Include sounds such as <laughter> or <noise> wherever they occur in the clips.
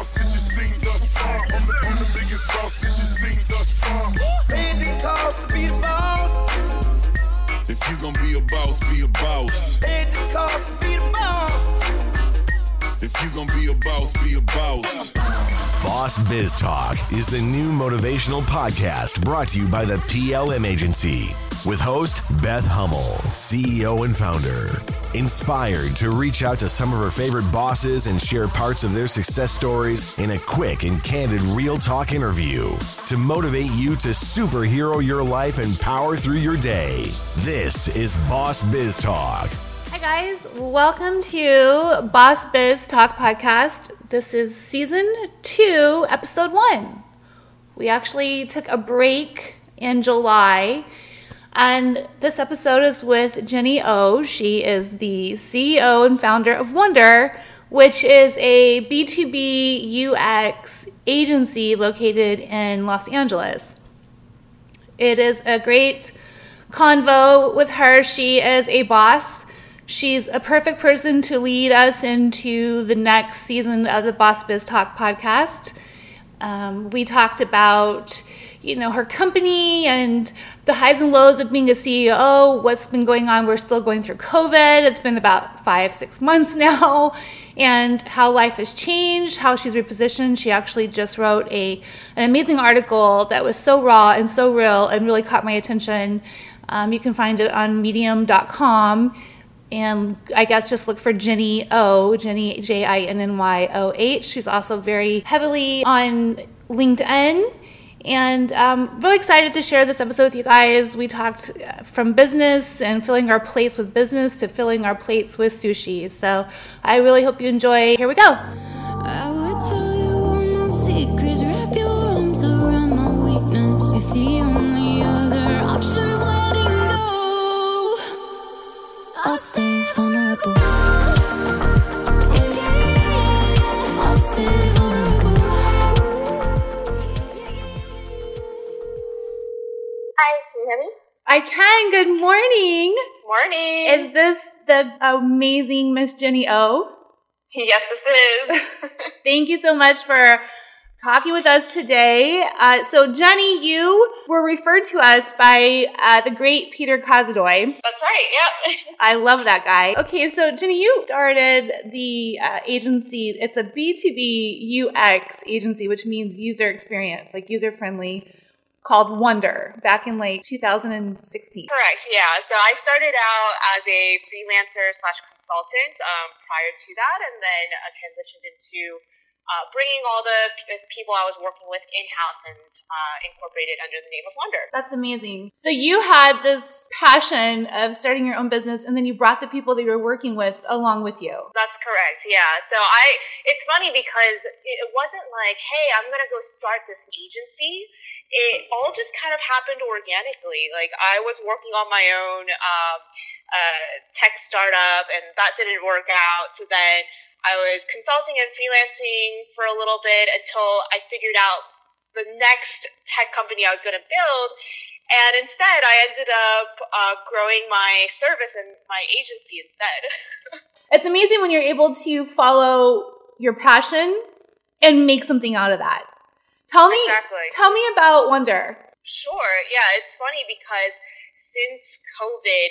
boss that you seen thus far. I'm the, I'm the biggest boss that you seen thus far. Standing calls to be the boss. If you gon' be a boss, be a boss. Standing calls to be the boss. If you gon' be a boss, be a boss. Boss Biz Talk is the new motivational podcast brought to you by the PLM Agency with host Beth Hummel, CEO and founder. Inspired to reach out to some of her favorite bosses and share parts of their success stories in a quick and candid real talk interview to motivate you to superhero your life and power through your day. This is Boss Biz Talk. Hi, guys. Welcome to Boss Biz Talk Podcast. This is season two, episode one. We actually took a break in July, and this episode is with Jenny O. She is the CEO and founder of Wandr, which is a B2B UX agency located in Los Angeles. It is a great convo with her. She is a boss. She's a perfect person to lead us into the next season of the Boss Biz Talk podcast. Um, we talked about, you know, her company and the highs and lows of being a CEO, what's been going on. We're still going through COVID. It's been about five, six months <laughs> now, and how life has changed, how she's repositioned. She actually just wrote a an amazing article that was so raw and so real and really caught my attention. Um, you can find it on medium.com and I guess just look for Jenny O, Jinny J I N N Y O H. She's also very heavily on LinkedIn. And um, really excited to share this episode with you guys. We talked uh, from business and filling our plates with business to filling our plates with sushi. So I really hope you enjoy. Here we go. I would tell I can. Good morning. Morning. Is this the amazing Miss Jenny O? yes, this is. <laughs> <laughs> Thank you so much for talking with us today. Uh, so, Jinny, you were referred to us by uh, the great Peter Kazadoy. That's right. Yep. <laughs> I love that guy. Okay, so Jinny, you started the uh, agency. It's a B2B UX agency, which means user experience, like user friendly, called Wandr back in like 2016. Correct. Yeah. So I started out as a freelancer slash consultant um, prior to that, and then uh, transitioned into uh, bringing all the p- people I was working with in house and uh, incorporated under the name of Wandr. That's amazing. So you had this passion of starting your own business, and then you brought the people that you were working with along with you. That's correct. Yeah. So I, it's funny because it wasn't like, hey, I'm gonna go start this agency. It all just kind of happened organically. Like I was working on my own um, uh, tech startup, and that didn't work out. So then I was consulting and freelancing for a little bit until I figured out the next tech company I was going to build. And instead, I ended up uh, growing my service and my agency instead. <laughs> It's amazing when you're able to follow your passion and make something out of that. Tell me, Exactly. tell me about Wandr. Sure. Yeah, it's funny because since COVID,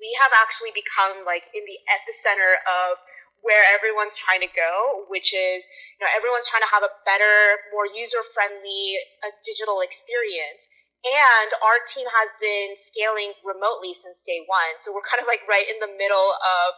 we have actually become like in the epicenter of where everyone's trying to go, which is, you know, everyone's trying to have a better, more user-friendly uh, digital experience. And our team has been scaling remotely since day one. So we're kind of like right in the middle of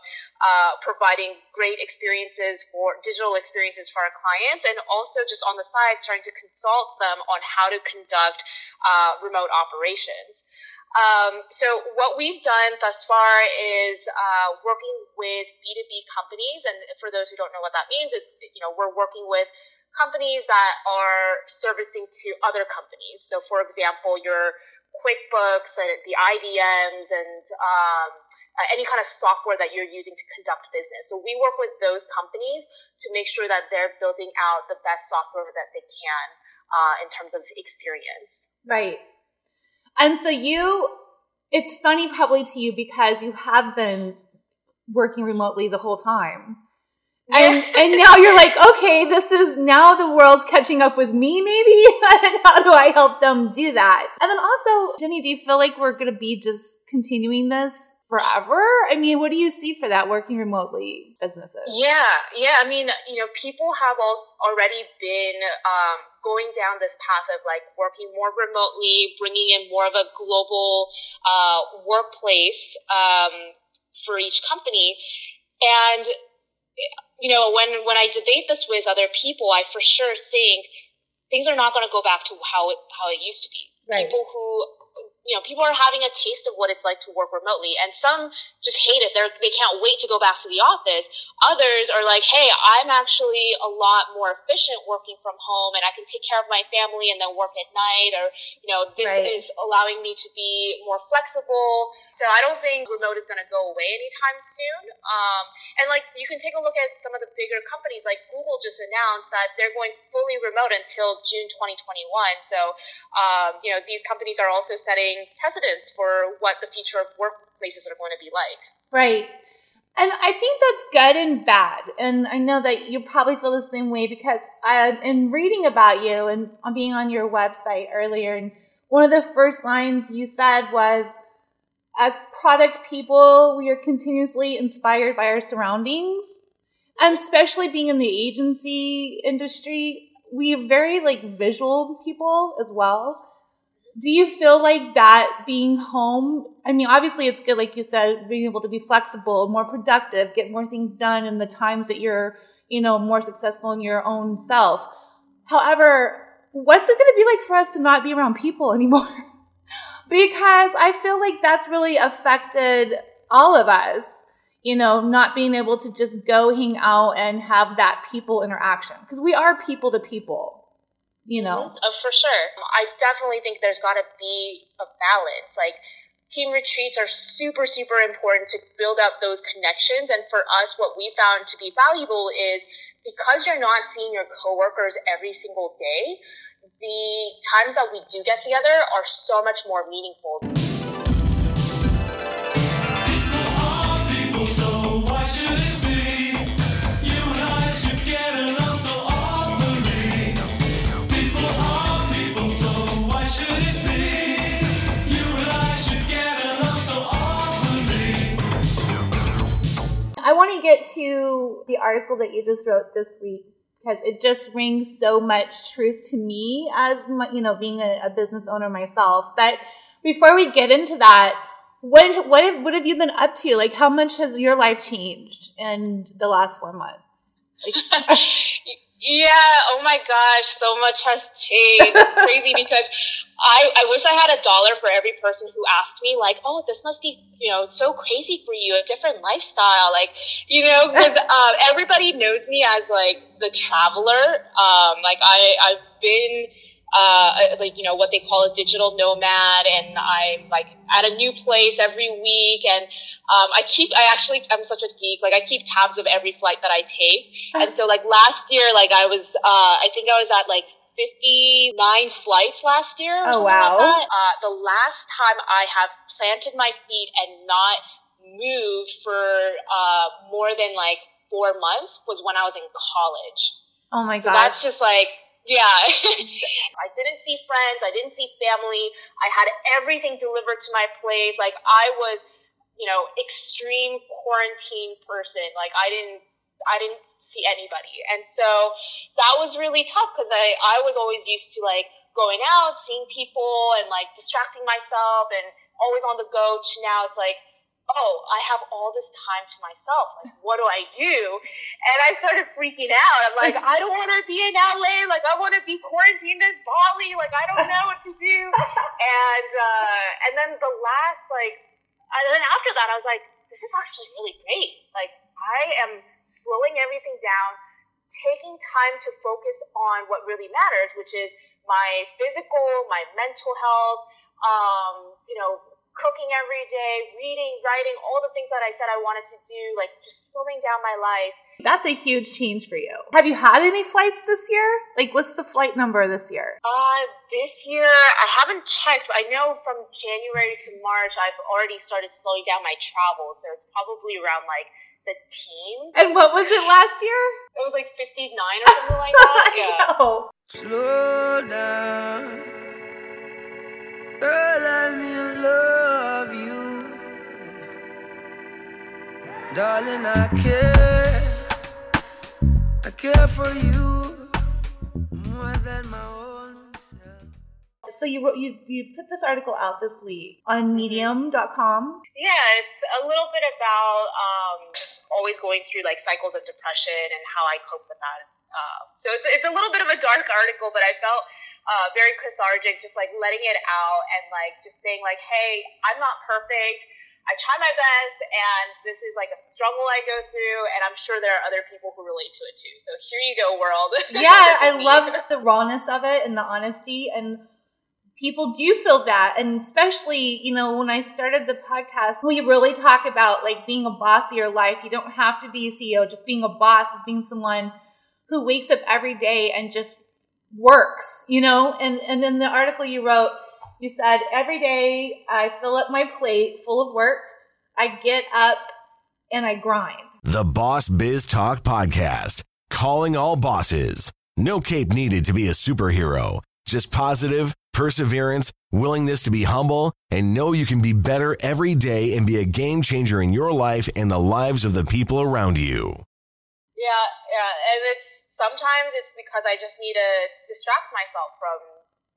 uh, providing great experiences for digital experiences for our clients and also just on the side starting to consult them on how to conduct uh, remote operations. Um, so what we've done thus far is uh, working with B2B companies, and for those who don't know what that means, it's you know we're working with companies that are servicing to other companies. So, for example, your QuickBooks and the IBMs and um, uh, any kind of software that you're using to conduct business. So we work with those companies to make sure that they're building out the best software that they can uh, in terms of experience. Right. And so you, it's funny probably to you because you have been working remotely the whole time. And and now you're like, okay, this is now the world's catching up with me, maybe. and <laughs> how do I help them do that? And then also, Jinny, do you feel like we're gonna be just continuing this forever? I mean, what do you see for that working remotely businesses? Yeah, yeah. I mean, you know, people have also already been um, going down this path of like working more remotely, bringing in more of a global uh, workplace um, for each company, and you know, when when I debate this with other people, I for sure think things are not going to go back to how it how it used to be. Right. People who you know, people are having a taste of what it's like to work remotely, and some just hate it. They're they can't wait to go back to the office. Others are like, hey, I'm actually a lot more efficient working from home, and I can take care of my family and then work at night, or you know, this Right. is allowing me to be more flexible. So I don't think remote is going to go away anytime soon. Um, and like you can take a look at some of the bigger companies, like Google just announced that they're going fully remote until June 2021. So um, you know, these companies are also setting precedents for what the future of workplaces are going to be like. Right. And I think that's good and bad. And I know that you probably feel the same way because I am reading about you and being on your website earlier. And one of the first lines you said was, as product people, we are continuously inspired by our surroundings. And especially being in the agency industry, we are very like visual people as well. Do you feel like that being home? I mean, obviously it's good, like you said, being able to be flexible, more productive, get more things done in the times that you're, you know, more successful in your own self. However, what's it going to be like for us to not be around people <laughs> anymore? because I feel like that's really affected all of us, you know, not being able to just go hang out and have that people interaction because we are people to people, you know. Uh, for sure. I definitely think there's got to be a balance. Like, team retreats are super, super important to build up those connections. And for us, what we found to be valuable is because you're not seeing your coworkers every single day, the times that we do get together are so much more meaningful. I want to get to the article that you just wrote this week because it just rings so much truth to me as my, you know being a, a business owner myself. But before we get into that, what what have, what have you been up to? Like, how much has your life changed in the last four months? Like, <laughs> Yeah, oh my gosh, so much has changed. It's crazy <laughs> because I, I wish I had a dollar for every person who asked me, like, oh, this must be, you know, so crazy for you, a different lifestyle. Like, you know, because <laughs> um, everybody knows me as, like, the traveler. Um, like, I, I've been, uh, like, you know, what they call a digital nomad, and I'm, like, at a new place every week, and um, I keep, I actually, I'm such a geek, like, I keep tabs of every flight that I take. And so, like, last year, like, I was, uh, I think I was at, like, 59 flights last year. Oh, wow. Like. Uh, the last time I have planted my feet and not moved for uh, more than like four months was when I was in college. oh my So that's just like, yeah. <laughs> I didn't see friends. I didn't see family. I had everything delivered to my place. Like I was, you know, extreme quarantine person. Like I didn't, I didn't see anybody. And so that was really tough because I, I was always used to like going out, seeing people and like distracting myself and always on the go now it's like, oh, I have all this time to myself. Like, what do I do? And I started freaking out. I'm like, I don't want to be in LA. Like, I want to be quarantined in Bali. Like, I don't know what to do. and uh, and then the last like, and then after that, I was like, this is actually really great. Like, I am slowing everything down, taking time to focus on what really matters, which is my physical, my mental health. Um, you know, cooking every day, reading, writing, all the things that I said I wanted to do, like just slowing down my life. that's a huge change for you. Have you had any flights this year? Like, what's the flight number this year? Uh, this year, I haven't checked, but I know from January to March, I've already started slowing down my travel. So it's probably around like the team. And what was it last year? It was like 59 or something like that. <laughs> Yeah. No. Slow down. Girl, let me love you. Darling, I care. I care for you more than my own self. So you wrote, you you put this article out this week on Medium.com. Yeah, it's a little bit about um, just always going through like cycles of depression and how I cope with that. Um, so it's, it's a little bit of a dark article, but I felt uh, very cathartic, just like letting it out and like just saying like, hey, I'm not perfect. I try my best, and this is like a struggle I go through, and I'm sure there are other people who relate to it too. So here you go, world. <laughs> Yeah, I love the rawness of it and the honesty and people do feel that and especially you know when i started the podcast we really talk about like being a boss of your life. You don't have to be a ceo just being a boss is being someone who wakes up every day and just works you know? And and in the article you wrote you said every day i fill up my plate full of work i get up and i grind. The Boss Biz Talk Podcast, calling all bosses. No cape needed to be a superhero, just positive, perseverance, willingness to be humble, and know you can be better every day and be a game changer in your life and the lives of the people around you. Yeah, yeah, and it's sometimes it's because I just need to distract myself from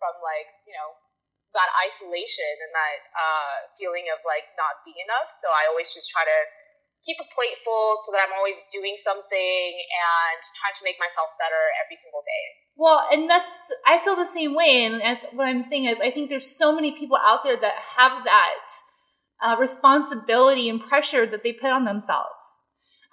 from like you know that isolation and that uh, feeling of like not being enough. So I always just try to keep a plate full so that I'm always doing something and trying to make myself better every single day. Well, and that's I feel the same way, and that's what I'm saying is I think there's so many people out there that have that uh, responsibility and pressure that they put on themselves,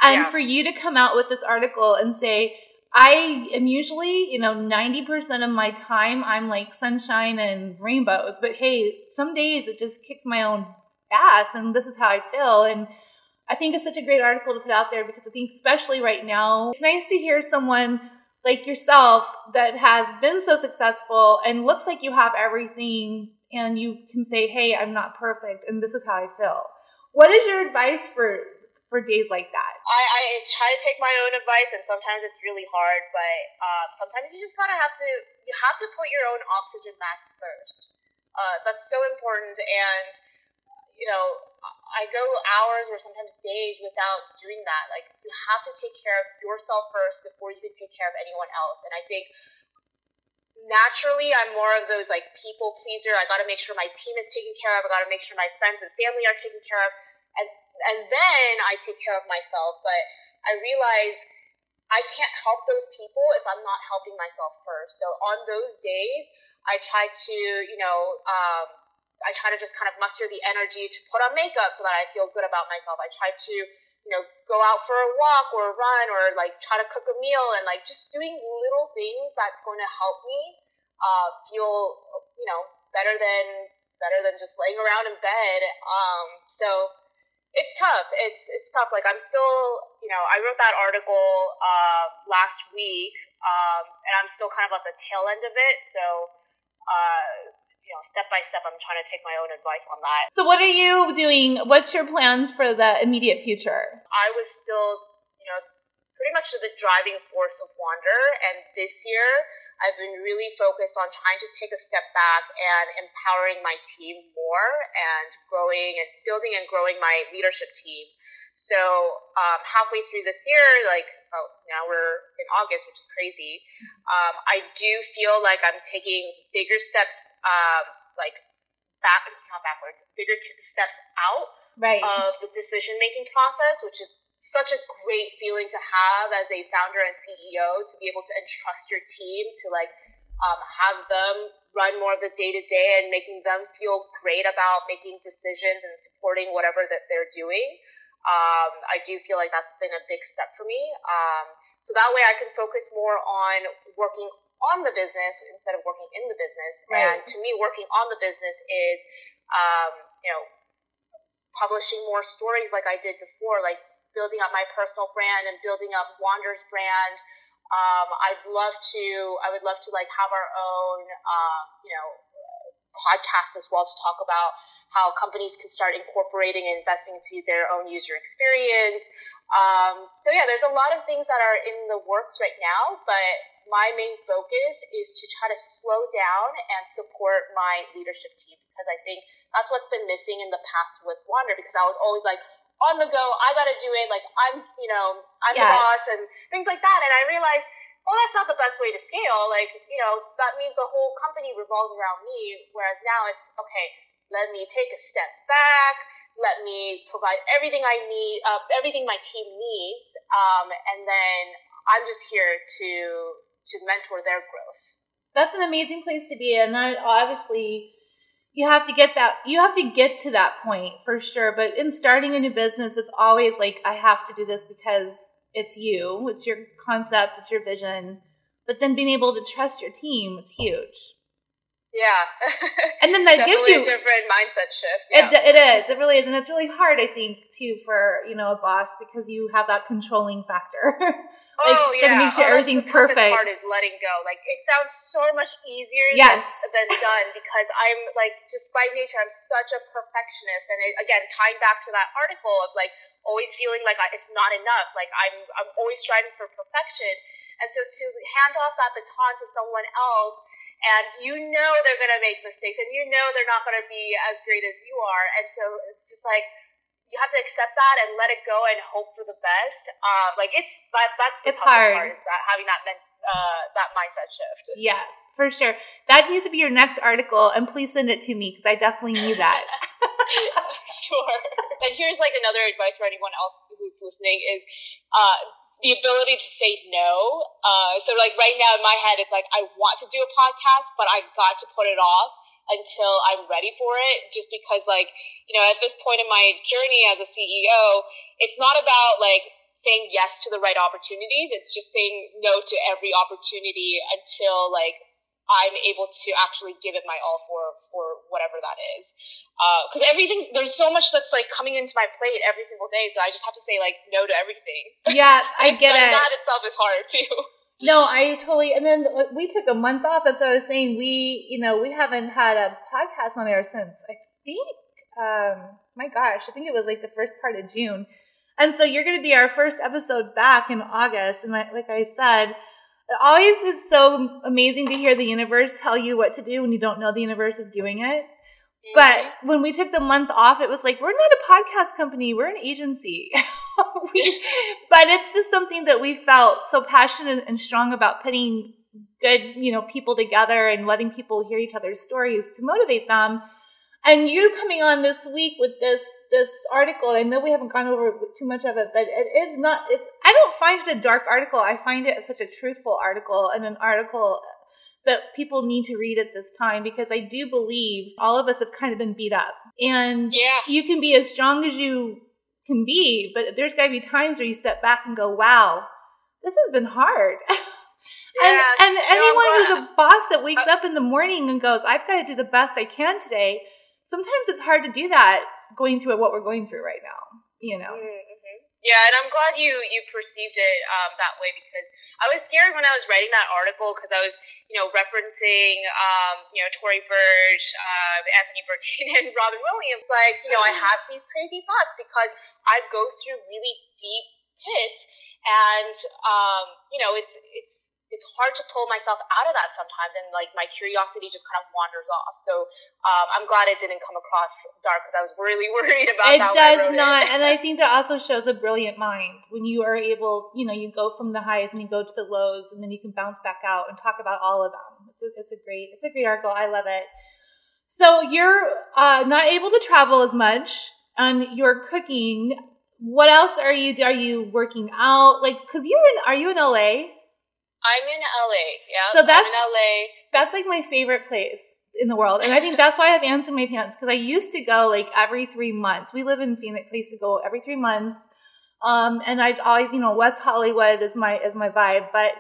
and Yeah. for you to come out with this article and say. I am usually, you know, 90% of my time I'm like sunshine and rainbows, but hey, some days it just kicks my own ass and this is how I feel. And I think it's such a great article to put out there because I think, especially right now, it's nice to hear someone like yourself that has been so successful and looks like you have everything and you can say, Hey, I'm not perfect and this is how I feel. What is your advice for for days like that? I, I try to take my own advice, and sometimes it's really hard. But um, sometimes you just gotta have to you have to put your own oxygen mask first. Uh, that's so important, and you know I go hours or sometimes days without doing that. Like you have to take care of yourself first before you can take care of anyone else. And I think naturally I'm more of those like people pleaser. I got to make sure my team is taken care of. I got to make sure my friends and family are taken care of, and and then I take care of myself. But I realize I can't help those people if I'm not helping myself first. So on those days, I try to you know. Um, I try to just kind of muster the energy to put on makeup so that I feel good about myself. I try to, you know, go out for a walk or a run or like try to cook a meal and like just doing little things that's going to help me uh, feel, you know, better than better than just laying around in bed. Um, so it's tough. It's it's tough. Like I'm still, you know, I wrote that article uh, last week, um, and I'm still kind of at the tail end of it. So. Uh, you know, step by step, I'm trying to take my own advice on that. So what are you doing? What's your plans for the immediate future? I was still, you know, pretty much the driving force of Wandr, and this year I've been really focused on trying to take a step back and empowering my team more and growing and building and growing my leadership team. So um, halfway through this year, like oh, now we're in August, which is crazy. Um, I do feel like I'm taking bigger steps, um, like back, not backwards, bigger t- steps out Right. of the decision making process, which is such a great feeling to have as a founder and CEO to be able to entrust your team to like um, have them run more of the day to day and making them feel great about making decisions and supporting whatever that they're doing. Um, I do feel like that's been a big step for me. Um, so that way I can focus more on working on the business instead of working in the business. Right. And to me, working on the business is, um, you know, publishing more stories like I did before, like building up my personal brand and building up Wandr's brand. Um, I'd love to, I would love to like have our own, um, you know, podcasts as well to talk about how companies can start incorporating and investing into their own user experience. Um, so yeah, there's a lot of things that are in the works right now, but my main focus is to try to slow down and support my leadership team because I think that's what's been missing in the past with Wandr because I was always like on the go, I gotta do it, like I'm, you know, I'm the boss and things like that. And I realized, well, that's not the best way to scale. Like, you know, that means the whole company revolves around me. Whereas now it's okay. Let me take a step back. Let me provide everything I need, uh, everything my team needs, um, and then I'm just here to to mentor their growth. That's an amazing place to be, and that obviously you have to get that. You have to get to that point for sure. But in starting a new business, it's always like I have to do this because it's you, it's your concept, it's your vision. But then being able to trust your team, it's huge. Yeah, And then that gives you a different mindset shift. It, it is. It really is, and it's really hard, I think, too, for you know a boss because you have that controlling factor. <laughs> like, oh yeah, make sure Oh, everything's the perfect. Part is letting go. Like it sounds so much easier Yes. than, than done because I'm like just by nature I'm such a perfectionist, and it, again tying back to that article of like always feeling like I, it's not enough. Like I'm I'm always striving for perfection, and so to hand off that baton to someone else. And you know they're gonna make mistakes, and you know they're not gonna be as great as you are, and so it's just like you have to accept that and let it go and hope for the best. Um, like it's that that's the It's hard. part is that having that men- uh, that mindset shift. yeah, for sure. That needs to be your next article, and please send it to me because I definitely need that. <laughs> sure. And here's like another advice for anyone else who's listening is uh, the ability to say no. Uh, so like right now in my head, it's like I want to do a podcast, but I got to put it off until I'm ready for it. Just because like you know at this point in my journey as a CEO, it's not about like saying yes to the right opportunities. It's just saying no to every opportunity until like I'm able to actually give it my all for for whatever that is. Because everything, there's so much that's like coming into my plate every single day, so I just have to say like no to everything. yeah, I <laughs> get and it. That itself is hard too. No, I totally. And then uh, we took a month off, as I was saying. We, you know, we haven't had a podcast on air since I think, um, my gosh, I think it was like the first part of June. And so you're going to be our first episode back in August. And like, like I said, always is so amazing to hear the universe tell you what to do when you don't know the universe is doing it. But mm-hmm. when we took the month off, it was like, we're not a podcast company, we're an agency. <laughs> we, but it's just something that we felt so passionate and strong about putting good, you know, people together and letting people hear each other's stories to motivate them. And you coming on this week with this this article, I know we haven't gone over too much of it, but it is not. It, I don't find it a dark article. I find it such a truthful article and an article that people need to read at this time because I do believe all of us have kind of been beat up, and Yeah. you can be as strong as you can be, but there's got to be times where you step back and go, "Wow, this has been hard." <laughs> And, Yeah. and I'm anyone who's a boss that wakes up in the morning and goes, I've got to do the best I can today, sometimes it's hard to do that going through what we're going through right now, you know? Mm-hmm. Yeah, and I'm glad you you perceived it um, that way because I was scared when I was writing that article because I was you know referencing um, you know Tory Burch, uh, Anthony Bourdain, <laughs> and Robin Williams. Like you know I have these crazy thoughts because I go through really deep pits, and um, you know it's it's it's hard to pull myself out of that sometimes, and like my curiosity just kind of wanders off. So um, I'm glad it didn't come across dark because I was really <laughs> worried about It that. when I does not. It. And I <laughs> think that also shows a brilliant mind when you are able, you know, you go from the highs and you go to the lows and then you can bounce back out and talk about all of them. It's a, it's a great, it's a great article. I love it. So you're uh, not able to travel as much and you're cooking. What else are you, are you working out? Like, cause you're in, are you in LA? I'm in LA. Yeah. So that's- I'm in LA. That's like my favorite place in the world. And I think that's why I have ants in my pants because I used to go like every three months. We live in Phoenix. I used to go every three months. Um, and I'd always, you know, West Hollywood is my, is my vibe, but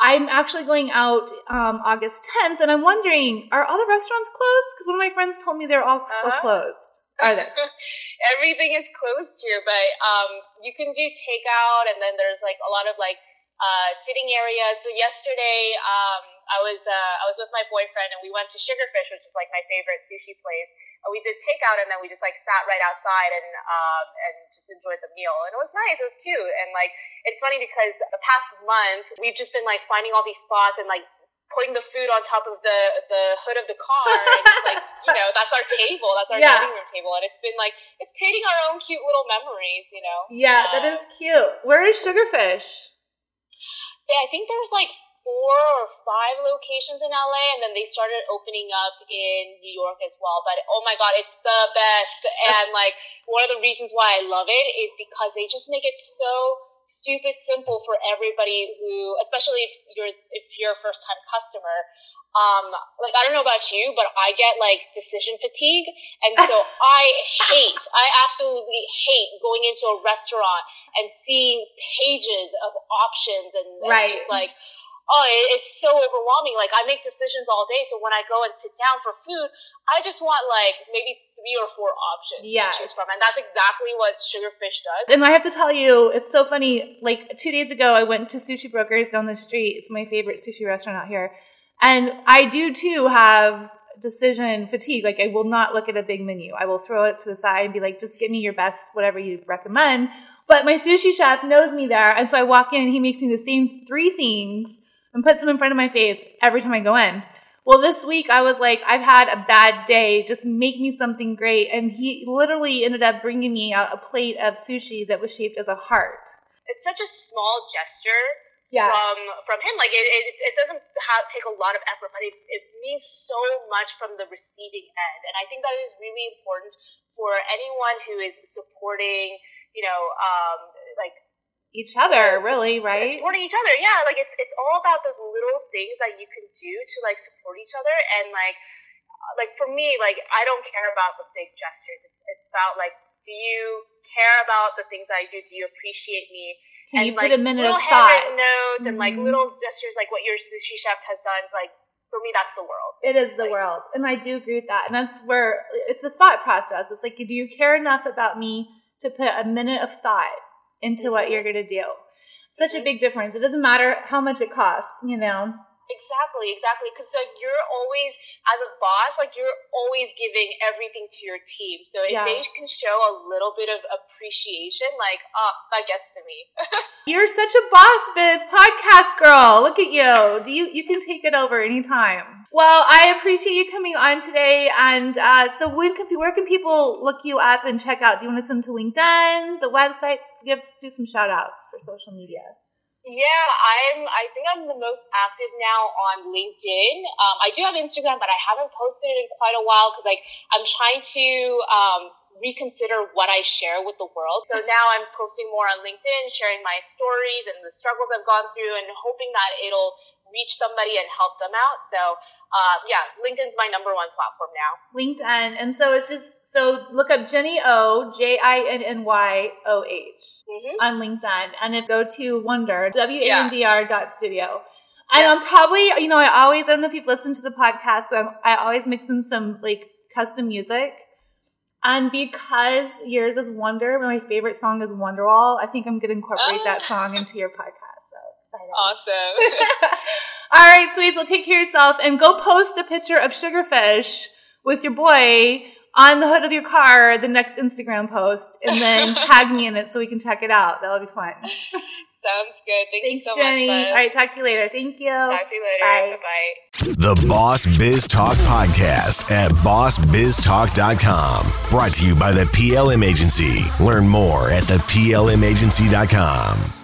I'm actually going out, um, August 10th and I'm wondering, are all the restaurants closed? Cause one of my friends told me they're all Uh-huh. closed. Are they? <laughs> Everything is closed here, but um, you can do takeout, and then there's like a lot of like uh, sitting area. So yesterday, um, I was uh, I was with my boyfriend and we went to Sugarfish, which is like my favorite sushi place. And we did takeout and then we just like sat right outside and um, and just enjoyed the meal. And it was nice. It was cute. And like it's funny because the past month we've just been like finding all these spots and like putting the food on top of the the hood of the car and just, like you know that's our table that's our Yeah. dining room table and it's been like it's creating our own cute little memories you know Yeah, that Uh, is cute. Where is Sugarfish? Yeah i think there's like four or five locations in la and then they started opening up in new york as well but oh my god it's the best. And like one of the reasons why i love it is because they just make it so stupid simple for everybody who especially if you're if you're a first time customer um like i don't know about you but i get like decision fatigue and so <laughs> i hate i absolutely hate going into a restaurant and seeing pages of options and, and Right. just like oh it, it's so overwhelming like i make decisions all day so when i go and sit down for food i just want like maybe three or four options Yes. to choose from and that's exactly what sugarfish does And I have to tell you, it's so funny. Like two days ago, I went to Sushi Brokers down the street. It's my favorite sushi restaurant out here. And I do too have decision fatigue. Like I will not look at a big menu. I will throw it to the side and be like, just give me your best, whatever you recommend. But my sushi chef knows me there. And so I walk in and he makes me the same three things and puts them in front of my face every time I go in. Well, this week I was like, I've had a bad day. Just make me something great. And he literally ended up bringing me out a plate of sushi that was shaped as a heart. it's such a small gesture Yeah. from from him. Like it, it, it doesn't have, take a lot of effort, but it, it means so much from the receiving end, and I think that is really important for anyone who is supporting, you know, um, like Each other, really, right? supporting each other. Yeah, like it's it's all about those little things that you can do to like support each other, and like uh, like for me, like I don't care about the big gestures. It's it's about like, do you care about the things that I do? Do you appreciate me? Can and you like put a minute of little thought? handwritten notes and like Mhm. little gestures like what your sushi chef has done like for me that's the world It is the Like- world. And I do agree with that. And that's where it's a thought process. It's like, do you care enough about me to put a minute of thought into what you're going to do? Such a Mhm. big difference. It doesn't matter how much it costs, you know? exactly exactly because so you're always as a boss like you're always giving everything to your team so if Yeah. they can show a little bit of appreciation like ah that gets to me <laughs> You're such a boss biz podcast girl. Look at you. Do you you can take it over anytime. Well, I appreciate you coming on today. And uh, so when can where can people look you up and check out? Do you want to send them to LinkedIn, the website? Give do some shout outs for social media. Yeah, I'm. I think I'm the most active now on LinkedIn. Um, I do have Instagram, but I haven't posted it in quite a while because like I'm trying to um, reconsider what I share with the world. So <laughs> now I'm posting more on LinkedIn, sharing my stories and the struggles I've gone through, and hoping that it'll reach somebody and help them out. So uh, yeah, LinkedIn's my number one platform now. LinkedIn. And so it's just so look up Jenny O J I N N Y O H hmm on LinkedIn, and if go to Wandr W A N D R dot studio. And Yeah. I'm probably you know I always I don't know if you've listened to the podcast, but I'm, I always mix in some like custom music. And because yours is Wonder, my favorite song is Wonderwall. I think I'm gonna incorporate Oh. that song into your <laughs> podcast. So excited. Awesome. <laughs> All right, sweets. Well, take care of yourself and go post a picture of Sugarfish with your boy on the hood of your car. The next Instagram post, and then <laughs> tag me in it so we can check it out. That'll be fun. Sounds good. Thank Thanks, you so Jinny. much. Bud. All right, talk to you later. Thank you. Talk to you later. Bye bye. The Boss Biz Talk Podcast at bossbiztalk.com. Brought to you by the PLM Agency. Learn more at theplmagency.com.